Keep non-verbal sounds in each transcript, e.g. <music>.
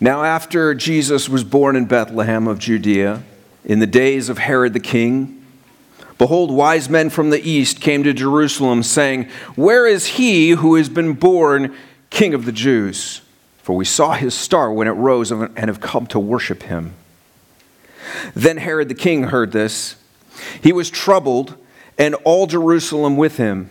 Now, after Jesus was born in Bethlehem of Judea, in the days of Herod the king, behold, wise men from the east came to Jerusalem, saying, Where is he who has been born king of the Jews? For we saw his star when it rose and have come to worship him. Then Herod the king heard this. He was troubled, and all Jerusalem with him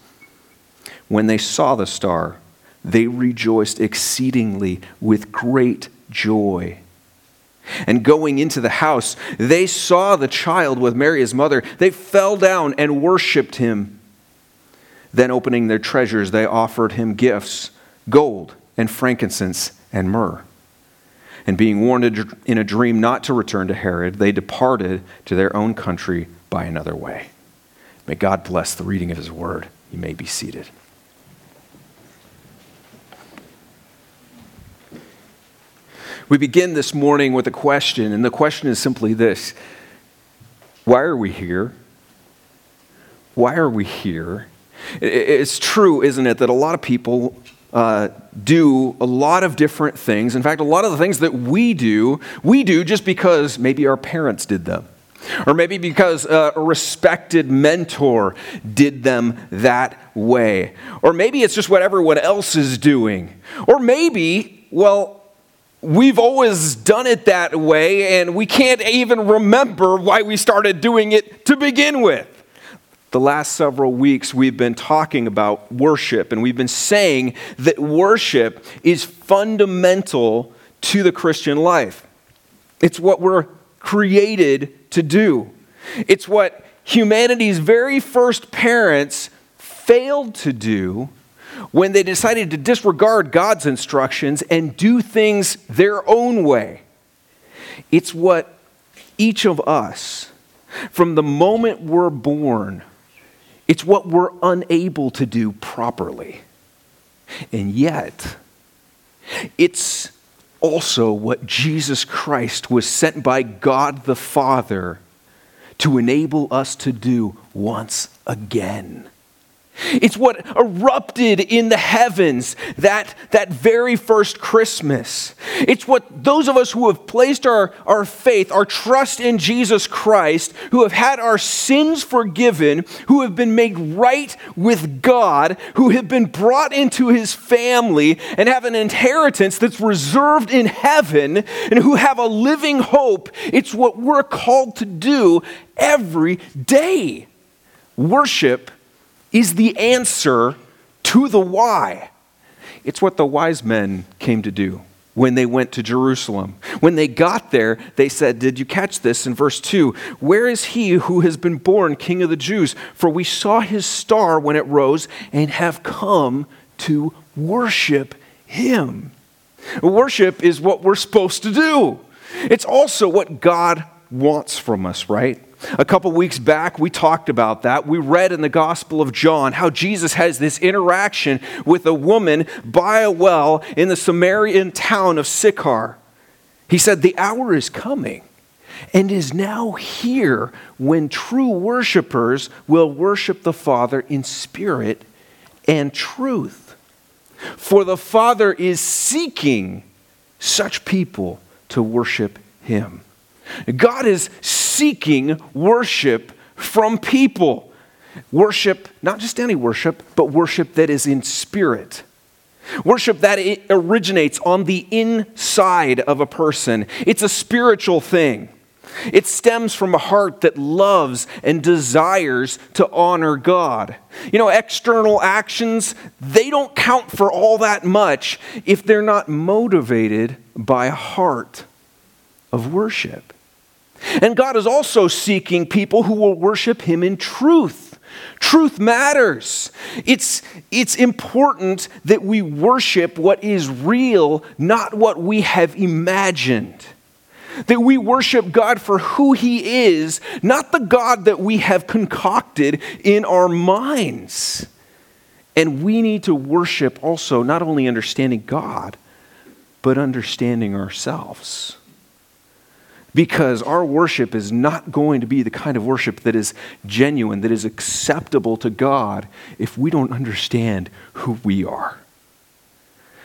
When they saw the star, they rejoiced exceedingly with great joy. And going into the house, they saw the child with Mary, his mother. They fell down and worshiped him. Then, opening their treasures, they offered him gifts gold and frankincense and myrrh. And being warned in a dream not to return to Herod, they departed to their own country by another way. May God bless the reading of his word. You may be seated. We begin this morning with a question, and the question is simply this Why are we here? Why are we here? It's true, isn't it, that a lot of people uh, do a lot of different things. In fact, a lot of the things that we do, we do just because maybe our parents did them. Or maybe because uh, a respected mentor did them that way. Or maybe it's just what everyone else is doing. Or maybe, well, we've always done it that way, and we can't even remember why we started doing it to begin with. The last several weeks, we've been talking about worship, and we've been saying that worship is fundamental to the Christian life. It's what we're created to do, it's what humanity's very first parents failed to do when they decided to disregard God's instructions and do things their own way. It's what each of us, from the moment we're born, it's what we're unable to do properly. And yet, it's also what Jesus Christ was sent by God the Father to enable us to do once again. It's what erupted in the heavens that, that very first Christmas. It's what those of us who have placed our, our faith, our trust in Jesus Christ, who have had our sins forgiven, who have been made right with God, who have been brought into his family and have an inheritance that's reserved in heaven, and who have a living hope. It's what we're called to do every day. Worship is the answer to the why. It's what the wise men came to do when they went to Jerusalem. When they got there, they said, Did you catch this in verse 2? Where is he who has been born king of the Jews? For we saw his star when it rose and have come to worship him. Worship is what we're supposed to do. It's also what God wants from us, right? A couple weeks back, we talked about that. We read in the Gospel of John how Jesus has this interaction with a woman by a well in the Samaritan town of Sychar. He said, The hour is coming and is now here when true worshipers will worship the Father in spirit and truth. For the Father is seeking such people to worship Him. God is seeking worship from people. Worship, not just any worship, but worship that is in spirit. Worship that originates on the inside of a person. It's a spiritual thing. It stems from a heart that loves and desires to honor God. You know, external actions, they don't count for all that much if they're not motivated by a heart of worship. And God is also seeking people who will worship Him in truth. Truth matters. It's, it's important that we worship what is real, not what we have imagined. That we worship God for who He is, not the God that we have concocted in our minds. And we need to worship also not only understanding God, but understanding ourselves because our worship is not going to be the kind of worship that is genuine, that is acceptable to God, if we don't understand who we are.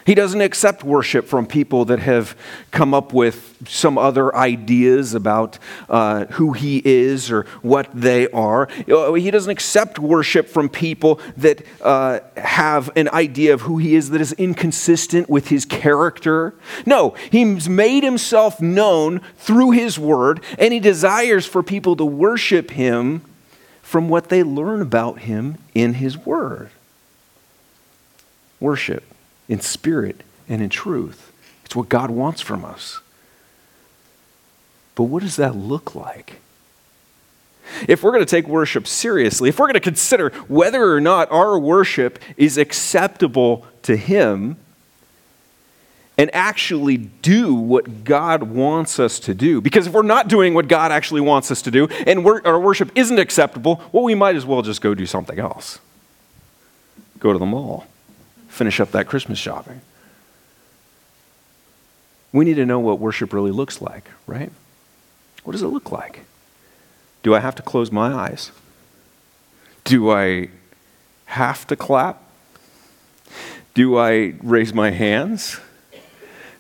He doesn't accept worship from people that have come up with some other ideas about uh, who he is or what they are. He doesn't accept worship from people that uh, have an idea of who he is that is inconsistent with his character. No, he's made himself known through his word, and he desires for people to worship him from what they learn about him in his word. Worship in spirit and in truth. It's what God wants from us. But what does that look like? If we're going to take worship seriously, if we're going to consider whether or not our worship is acceptable to Him, and actually do what God wants us to do. Because if we're not doing what God actually wants us to do and our worship isn't acceptable, well, we might as well just go do something else. Go to the mall finish up that Christmas shopping. We need to know what worship really looks like, right? What does it look like? Do I have to close my eyes? Do I have to clap? Do I raise my hands?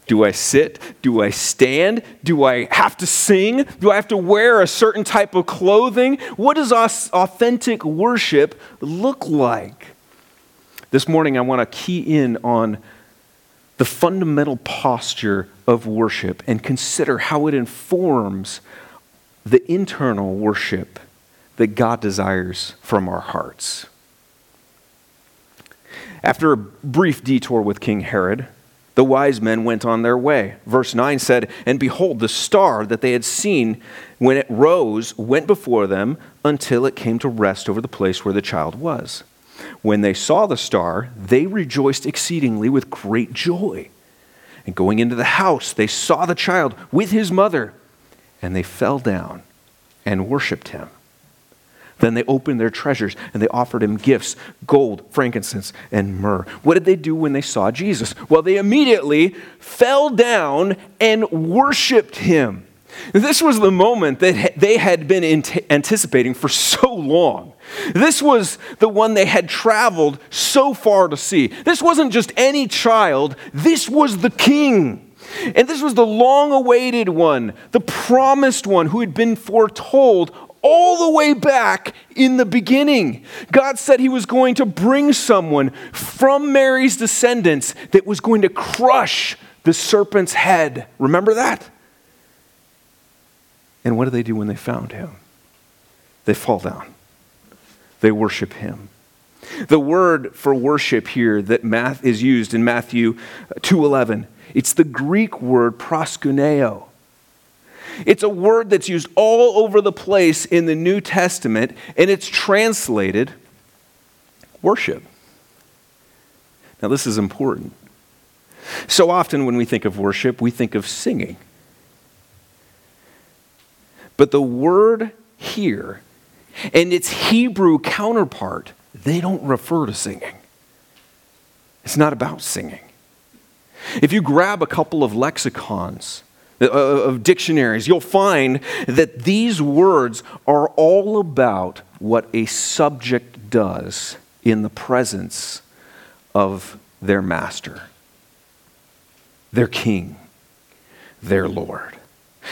Do I sit? Do I stand? Do I have to sing? Do I have to wear a certain type of clothing? What does authentic worship look like? This morning, I want to key in on the fundamental posture of worship and consider how it informs the internal worship that God desires from our hearts. After a brief detour with King Herod, the wise men went on their way. Verse 9 said, And behold, the star that they had seen when it rose went before them until it came to rest over the place where the child was. When they saw the star, they rejoiced exceedingly with great joy. And going into the house, they saw the child with his mother, and they fell down and worshiped him. Then they opened their treasures and they offered him gifts gold, frankincense, and myrrh. What did they do when they saw Jesus? Well, they immediately fell down and worshiped him. This was the moment that they had been anticipating for so long. This was the one they had traveled so far to see. This wasn't just any child, this was the king. And this was the long awaited one, the promised one who had been foretold all the way back in the beginning. God said he was going to bring someone from Mary's descendants that was going to crush the serpent's head. Remember that? And what do they do when they found him? They fall down they worship him. The word for worship here that math is used in Matthew 2:11, it's the Greek word proskuneo. It's a word that's used all over the place in the New Testament and it's translated worship. Now this is important. So often when we think of worship, we think of singing. But the word here and its Hebrew counterpart, they don't refer to singing. It's not about singing. If you grab a couple of lexicons, uh, uh, of dictionaries, you'll find that these words are all about what a subject does in the presence of their master, their king, their Lord.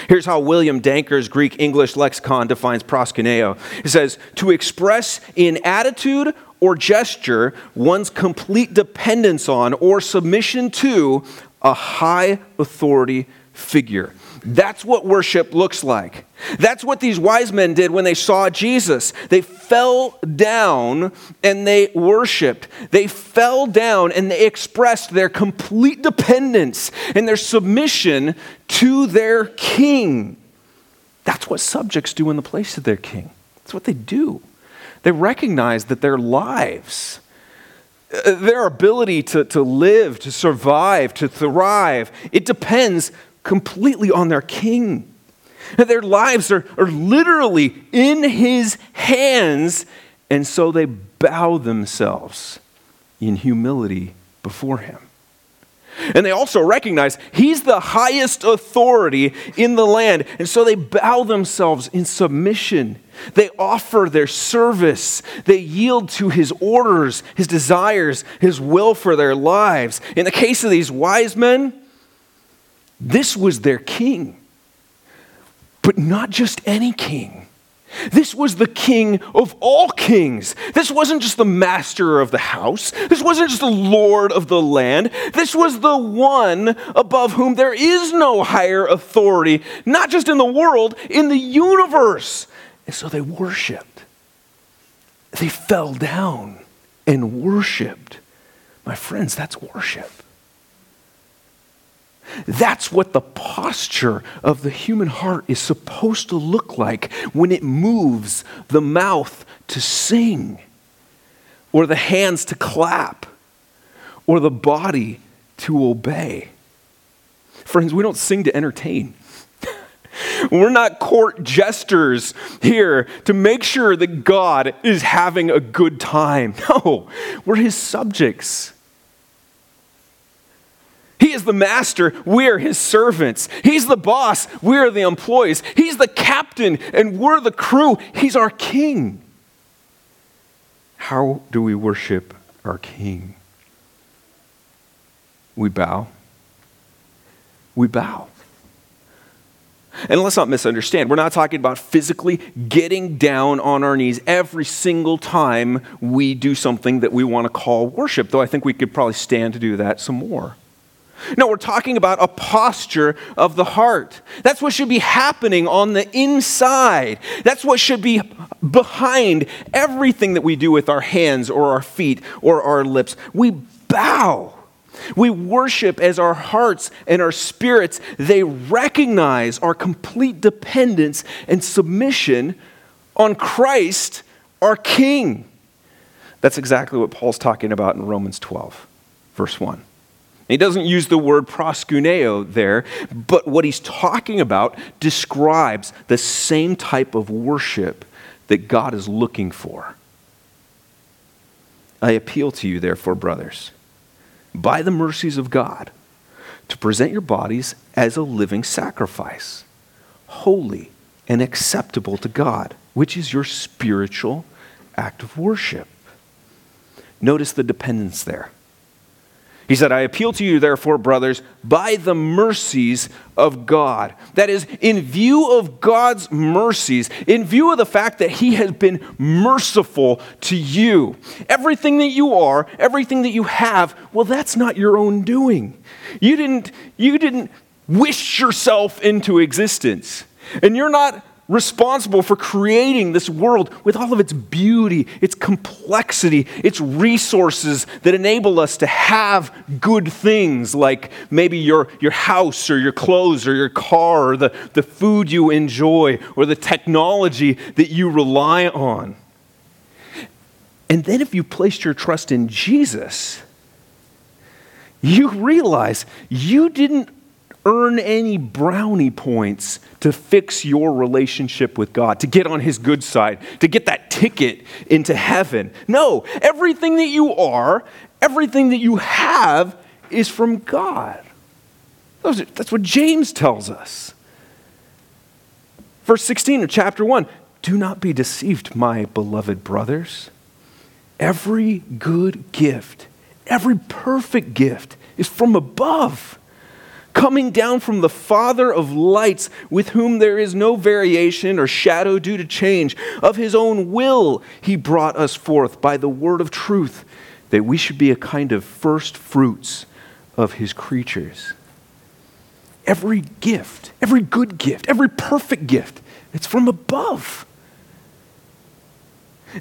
Here's how William Danker's Greek English lexicon defines proskuneo. It says, to express in attitude or gesture one's complete dependence on or submission to a high authority figure. That's what worship looks like. That's what these wise men did when they saw Jesus. They fell down and they worshiped. They fell down and they expressed their complete dependence and their submission to their king. That's what subjects do in the place of their king. That's what they do. They recognize that their lives, uh, their ability to, to live, to survive, to thrive, it depends completely on their king. Their lives are, are literally in his hands, and so they bow themselves in humility before him. And they also recognize he's the highest authority in the land. And so they bow themselves in submission. They offer their service. They yield to his orders, his desires, his will for their lives. In the case of these wise men, this was their king. But not just any king. This was the king of all kings. This wasn't just the master of the house. This wasn't just the lord of the land. This was the one above whom there is no higher authority, not just in the world, in the universe. And so they worshiped. They fell down and worshiped. My friends, that's worship. That's what the posture of the human heart is supposed to look like when it moves the mouth to sing, or the hands to clap, or the body to obey. Friends, we don't sing to entertain. <laughs> We're not court jesters here to make sure that God is having a good time. <laughs> No, we're his subjects. Is the master, we're his servants. He's the boss, we're the employees. He's the captain, and we're the crew. He's our king. How do we worship our king? We bow. We bow. And let's not misunderstand. We're not talking about physically getting down on our knees every single time we do something that we want to call worship, though I think we could probably stand to do that some more. No, we're talking about a posture of the heart. That's what should be happening on the inside. That's what should be behind everything that we do with our hands or our feet or our lips. We bow. We worship as our hearts and our spirits, they recognize our complete dependence and submission on Christ, our King. That's exactly what Paul's talking about in Romans 12, verse 1. He doesn't use the word proskuneo there, but what he's talking about describes the same type of worship that God is looking for. I appeal to you, therefore, brothers, by the mercies of God, to present your bodies as a living sacrifice, holy and acceptable to God, which is your spiritual act of worship. Notice the dependence there. He said, I appeal to you, therefore, brothers, by the mercies of God. That is, in view of God's mercies, in view of the fact that He has been merciful to you. Everything that you are, everything that you have, well, that's not your own doing. You didn't, you didn't wish yourself into existence. And you're not responsible for creating this world with all of its beauty, its complexity, its resources that enable us to have good things like maybe your, your house or your clothes or your car or the, the food you enjoy or the technology that you rely on. And then if you placed your trust in Jesus, you realize you didn't earn any brownie points to fix your relationship with God, to get on His good side, to get that ticket into heaven. No, everything that you are, everything that you have is from God. That's what James tells us. Verse 16 of chapter 1 Do not be deceived, my beloved brothers. Every good gift, every perfect gift is from above coming down from the Father of lights, with whom there is no variation or shadow due to change. Of his own will, he brought us forth by the word of truth, that we should be a kind of first fruits of his creatures. every gift, every good gift, every perfect gift, it's from above.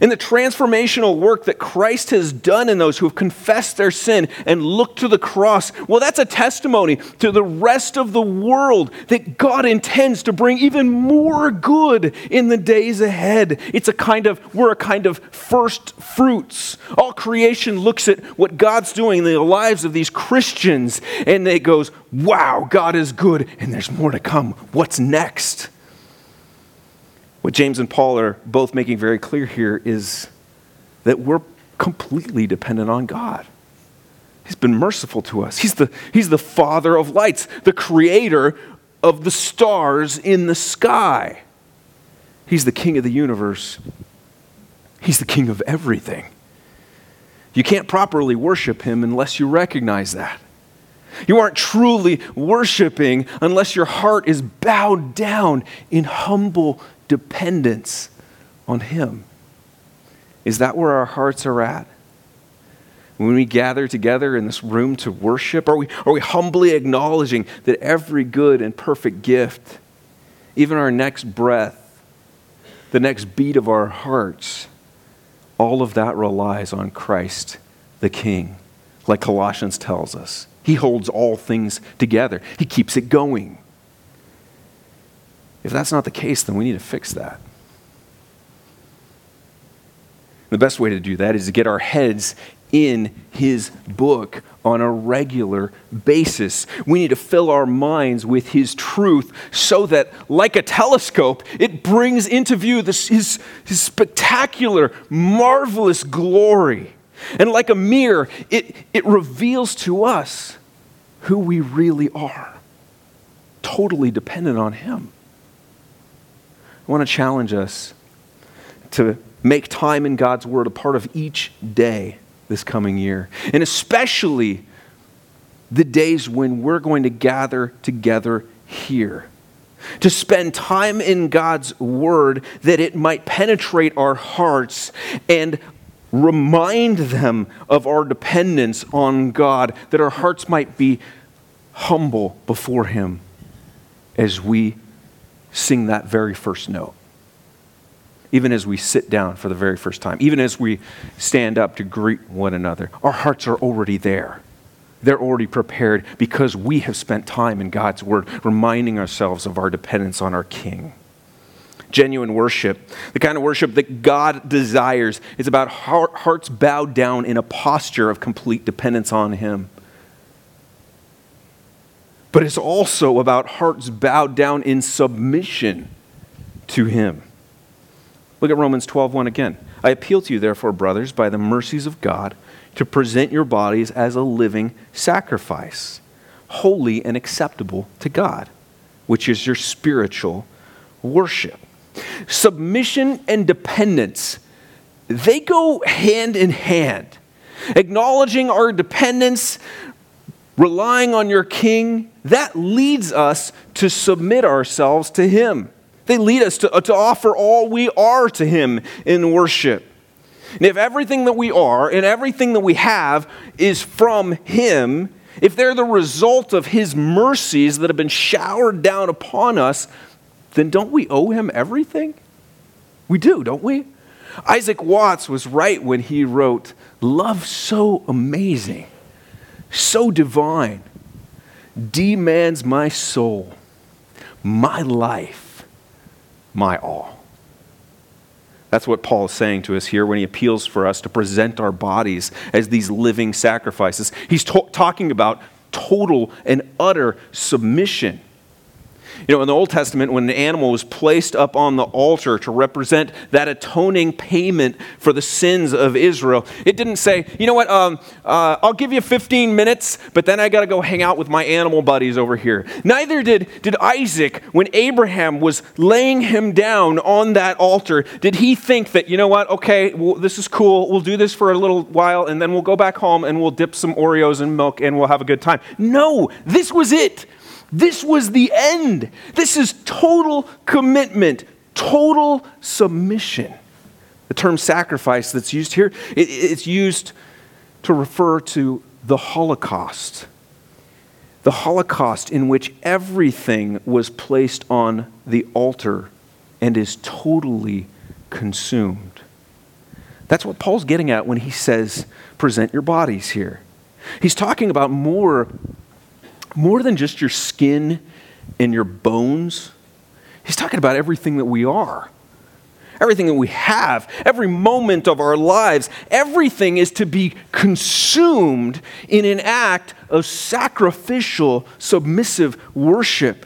And the transformational work that Christ has done in those who have confessed their sin and looked to the cross, well, that's a testimony to the rest of the world that God intends to bring even more good in the days ahead. It's a kind of, we're a kind of first fruits. All creation looks at what God's doing in the lives of these Christians and it goes, wow, God is good and there's more to come. What's next? What James and Paul are both making very clear here is that we're completely dependent on God. He's been merciful to us. He's the, he's the Father of lights, the creator of the stars in the sky. He's the King of the universe. He's the King of everything. You can't properly worship Him unless you recognize that. You aren't truly worshiping unless your heart is bowed down in humble dependence on Him. Is that where our hearts are at? When we gather together in this room to worship, are we, are we humbly acknowledging that every good and perfect gift, even our next breath, the next beat of our hearts, all of that relies on Christ the King, like Colossians tells us. He holds all things together, He keeps it going. If that's not the case, then we need to fix that. The best way to do that is to get our heads in his book on a regular basis. We need to fill our minds with his truth so that, like a telescope, it brings into view this, his, his spectacular, marvelous glory. And like a mirror, it, it reveals to us who we really are, totally dependent on him. I want to challenge us to make time in God's Word a part of each day this coming year, and especially the days when we're going to gather together here. To spend time in God's Word that it might penetrate our hearts and remind them of our dependence on God, that our hearts might be humble before Him as we sing that very first note. Even as we sit down for the very first time, even as we stand up to greet one another, our hearts are already there. They're already prepared because we have spent time in God's Word, reminding ourselves of our dependence on our King. Genuine worship, the kind of worship that God desires, is about hearts bowed down in a posture of complete dependence on Him but it's also about hearts bowed down in submission to Him. Look at Romans 12:1 again. I appeal to you, therefore, brothers, by the mercies of God, to present your bodies as a living sacrifice, holy and acceptable to God, which is your spiritual worship. Submission and dependence, they go hand in hand. Acknowledging our dependence relying on your king, that leads us to submit ourselves to him. They lead us to, uh, to offer all we are to him in worship. And if everything that we are and everything that we have is from him, if they're the result of his mercies that have been showered down upon us, then don't we owe him everything? We do, don't we? Isaac Watts was right when he wrote, Love so amazing so divine, demands my soul, my life, my all. That's what Paul is saying to us here when he appeals for us to present our bodies as these living sacrifices. He's to- talking about total and utter submission. You know, in the Old Testament, when an animal was placed up on the altar to represent that atoning payment for the sins of Israel, it didn't say, you know what, um, uh, I'll give you 15 minutes, but then I got to go hang out with my animal buddies over here. Neither did, did Isaac, when Abraham was laying him down on that altar, did he think that, you know what, okay, well, this is cool, we'll do this for a little while, and then we'll go back home and we'll dip some Oreos in milk and we'll have a good time. No, this was it. This was the end. This is total commitment, total submission. The term sacrifice that's used here, it's used to refer to the Holocaust. the Holocaust in which everything was placed on the altar and is totally consumed. That's what Paul's getting at when he says, present your bodies here. He's talking about more, more than just your skin and your bones. He's talking about everything that we are everything that we have, every moment of our lives, everything is to be consumed in an act of sacrificial, submissive worship.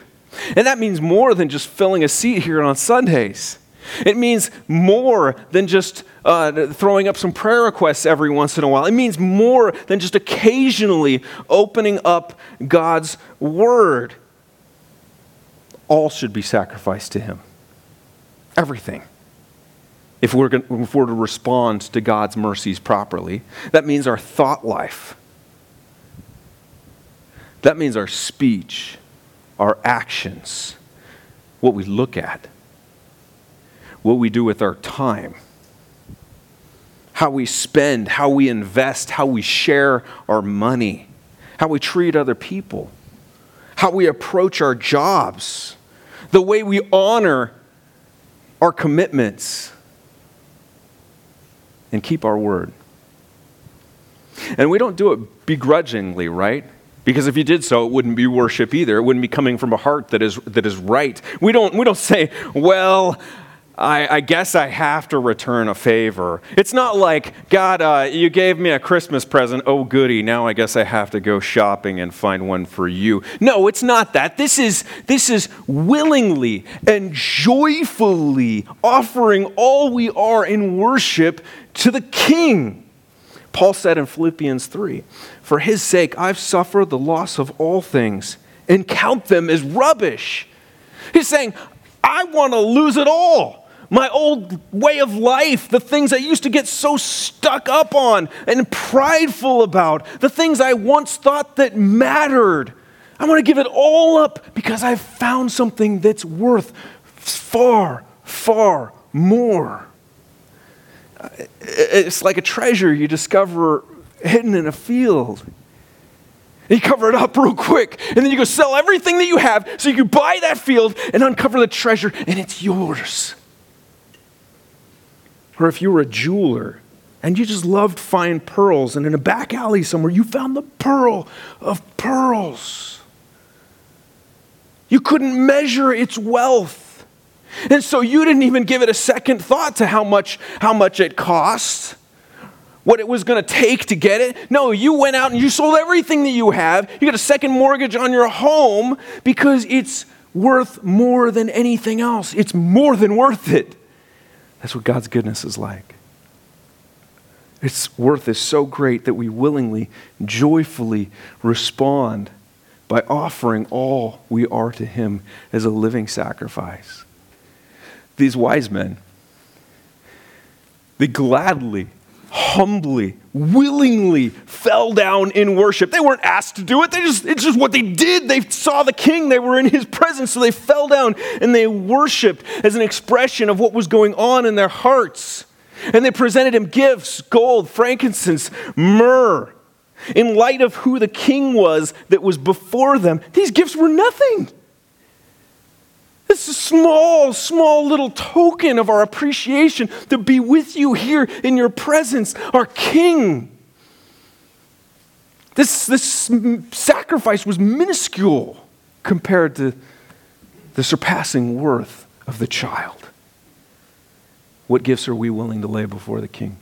And that means more than just filling a seat here on Sundays. It means more than just uh, throwing up some prayer requests every once in a while. It means more than just occasionally opening up God's Word. All should be sacrificed to Him. Everything if we're, going, if we're to respond to God's mercies properly. That means our thought life. That means our speech, our actions, what we look at, what we do with our time, how we spend, how we invest, how we share our money, how we treat other people, how we approach our jobs, the way we honor our commitments and keep our word. And we don't do it begrudgingly, right? Because if you did so, it wouldn't be worship either. It wouldn't be coming from a heart that is, that is right. We don't, we don't say, well, I, I, guess I have to return a favor. It's not like, God, uh, you gave me a Christmas present. Oh, goody. Now I guess I have to go shopping and find one for you. No, it's not that. This is, this is willingly and joyfully offering all we are in worship to the King. Paul said in Philippians 3 For his sake, I've suffered the loss of all things and count them as rubbish. He's saying, I want to lose it all my old way of life, the things I used to get so stuck up on and prideful about, the things I once thought that mattered. I want to give it all up because I've found something that's worth far, far more. It's like a treasure you discover hidden in a field. you cover it up real quick, and then you go sell everything that you have so you can buy that field and uncover the treasure, and it's yours. Or if you were a jeweler and you just loved fine pearls, and in a back alley somewhere you found the pearl of pearls. You couldn't measure its wealth. And so you didn't even give it a second thought to how much, how much it cost, what it was going to take to get it. No, you went out and you sold everything that you have. You got a second mortgage on your home because it's worth more than anything else. It's more than worth it. That's what God's goodness is like. Its worth is so great that we willingly, joyfully respond by offering all we are to Him as a living sacrifice. These wise men, they gladly humbly, willingly fell down in worship. They weren't asked to do it. They just, it's just what they did. They saw the king. They were in his presence. So they fell down and they worshiped as an expression of what was going on in their hearts. And they presented him gifts gold, frankincense, myrrh. In light of who the king was that was before them, these gifts were nothing. It's a small, small little token of our appreciation to be with you here in your presence, our King. This, this sacrifice was minuscule compared to the surpassing worth of the child. What gifts are we willing to lay before the King?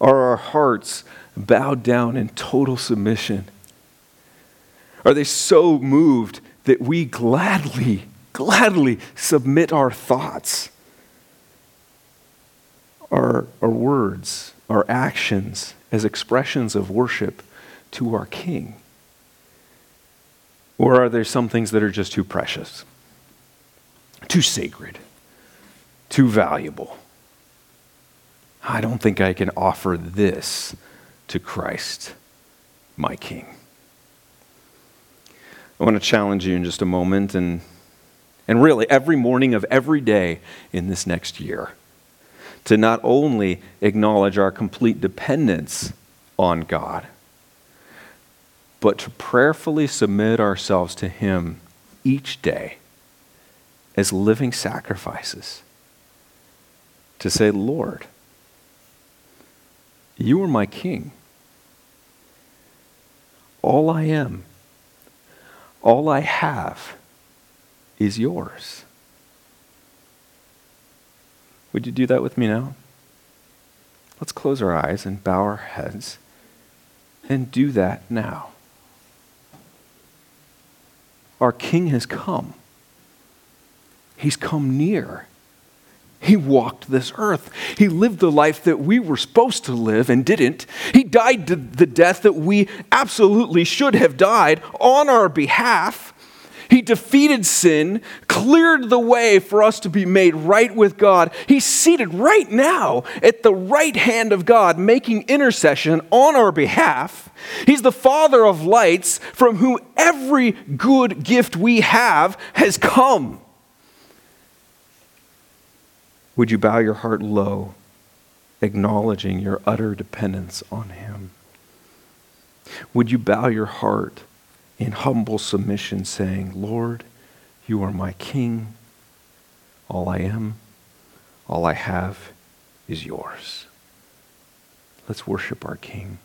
Are our hearts bowed down in total submission? Are they so moved that we gladly, gladly submit our thoughts, our, our words, our actions as expressions of worship to our King? Or are there some things that are just too precious, too sacred, too valuable? I don't think I can offer this to Christ, my King. I want to challenge you in just a moment and, and really every morning of every day in this next year to not only acknowledge our complete dependence on God, but to prayerfully submit ourselves to Him each day as living sacrifices. To say, Lord, you are my King. All I am, all I have is yours. Would you do that with me now? Let's close our eyes and bow our heads and do that now. Our King has come. He's come near. He walked this earth. He lived the life that we were supposed to live and didn't. He died the death that we absolutely should have died on our behalf. He defeated sin, cleared the way for us to be made right with God. He's seated right now at the right hand of God, making intercession on our behalf. He's the Father of lights, from whom every good gift we have has come. Would you bow your heart low, acknowledging your utter dependence on Him? Would you bow your heart? in humble submission, saying, Lord, you are my King. All I am, all I have is yours. Let's worship our King.